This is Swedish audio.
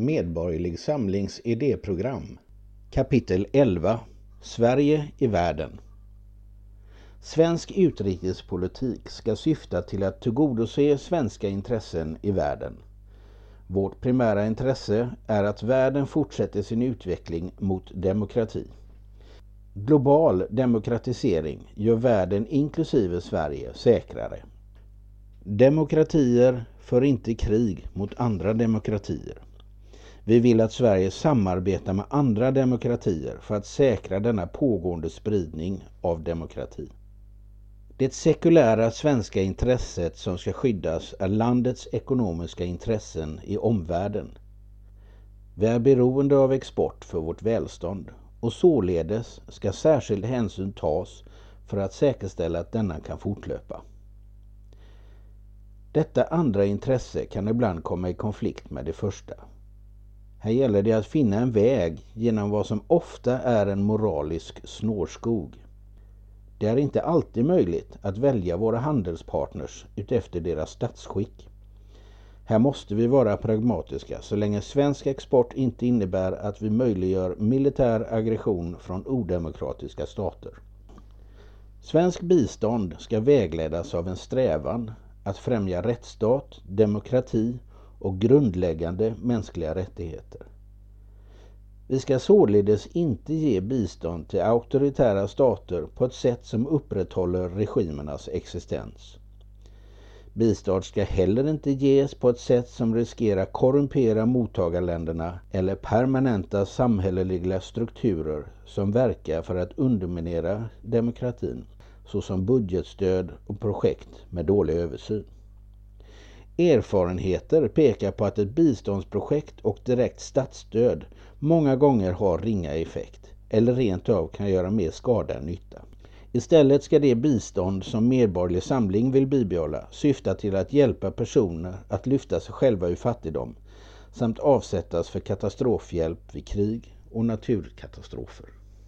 Medborgerlig Samlings idéprogram Kapitel 11 Sverige i världen Svensk utrikespolitik ska syfta till att tillgodose svenska intressen i världen. Vårt primära intresse är att världen fortsätter sin utveckling mot demokrati. Global demokratisering gör världen inklusive Sverige säkrare. Demokratier för inte krig mot andra demokratier. Vi vill att Sverige samarbetar med andra demokratier för att säkra denna pågående spridning av demokrati. Det sekulära svenska intresset som ska skyddas är landets ekonomiska intressen i omvärlden. Vi är beroende av export för vårt välstånd och således ska särskild hänsyn tas för att säkerställa att denna kan fortlöpa. Detta andra intresse kan ibland komma i konflikt med det första. Här gäller det att finna en väg genom vad som ofta är en moralisk snårskog. Det är inte alltid möjligt att välja våra handelspartners utefter deras statsskick. Här måste vi vara pragmatiska så länge svensk export inte innebär att vi möjliggör militär aggression från odemokratiska stater. Svensk bistånd ska vägledas av en strävan att främja rättsstat, demokrati och grundläggande mänskliga rättigheter. Vi ska således inte ge bistånd till auktoritära stater på ett sätt som upprätthåller regimernas existens. Bistånd ska heller inte ges på ett sätt som riskerar korrumpera mottagarländerna eller permanenta samhälleliga strukturer som verkar för att underminera demokratin såsom budgetstöd och projekt med dålig översyn. Erfarenheter pekar på att ett biståndsprojekt och direkt statsstöd många gånger har ringa effekt eller rent av kan göra mer skada än nytta. Istället ska det bistånd som Medborgerlig Samling vill bibehålla syfta till att hjälpa personer att lyfta sig själva ur fattigdom samt avsättas för katastrofhjälp vid krig och naturkatastrofer.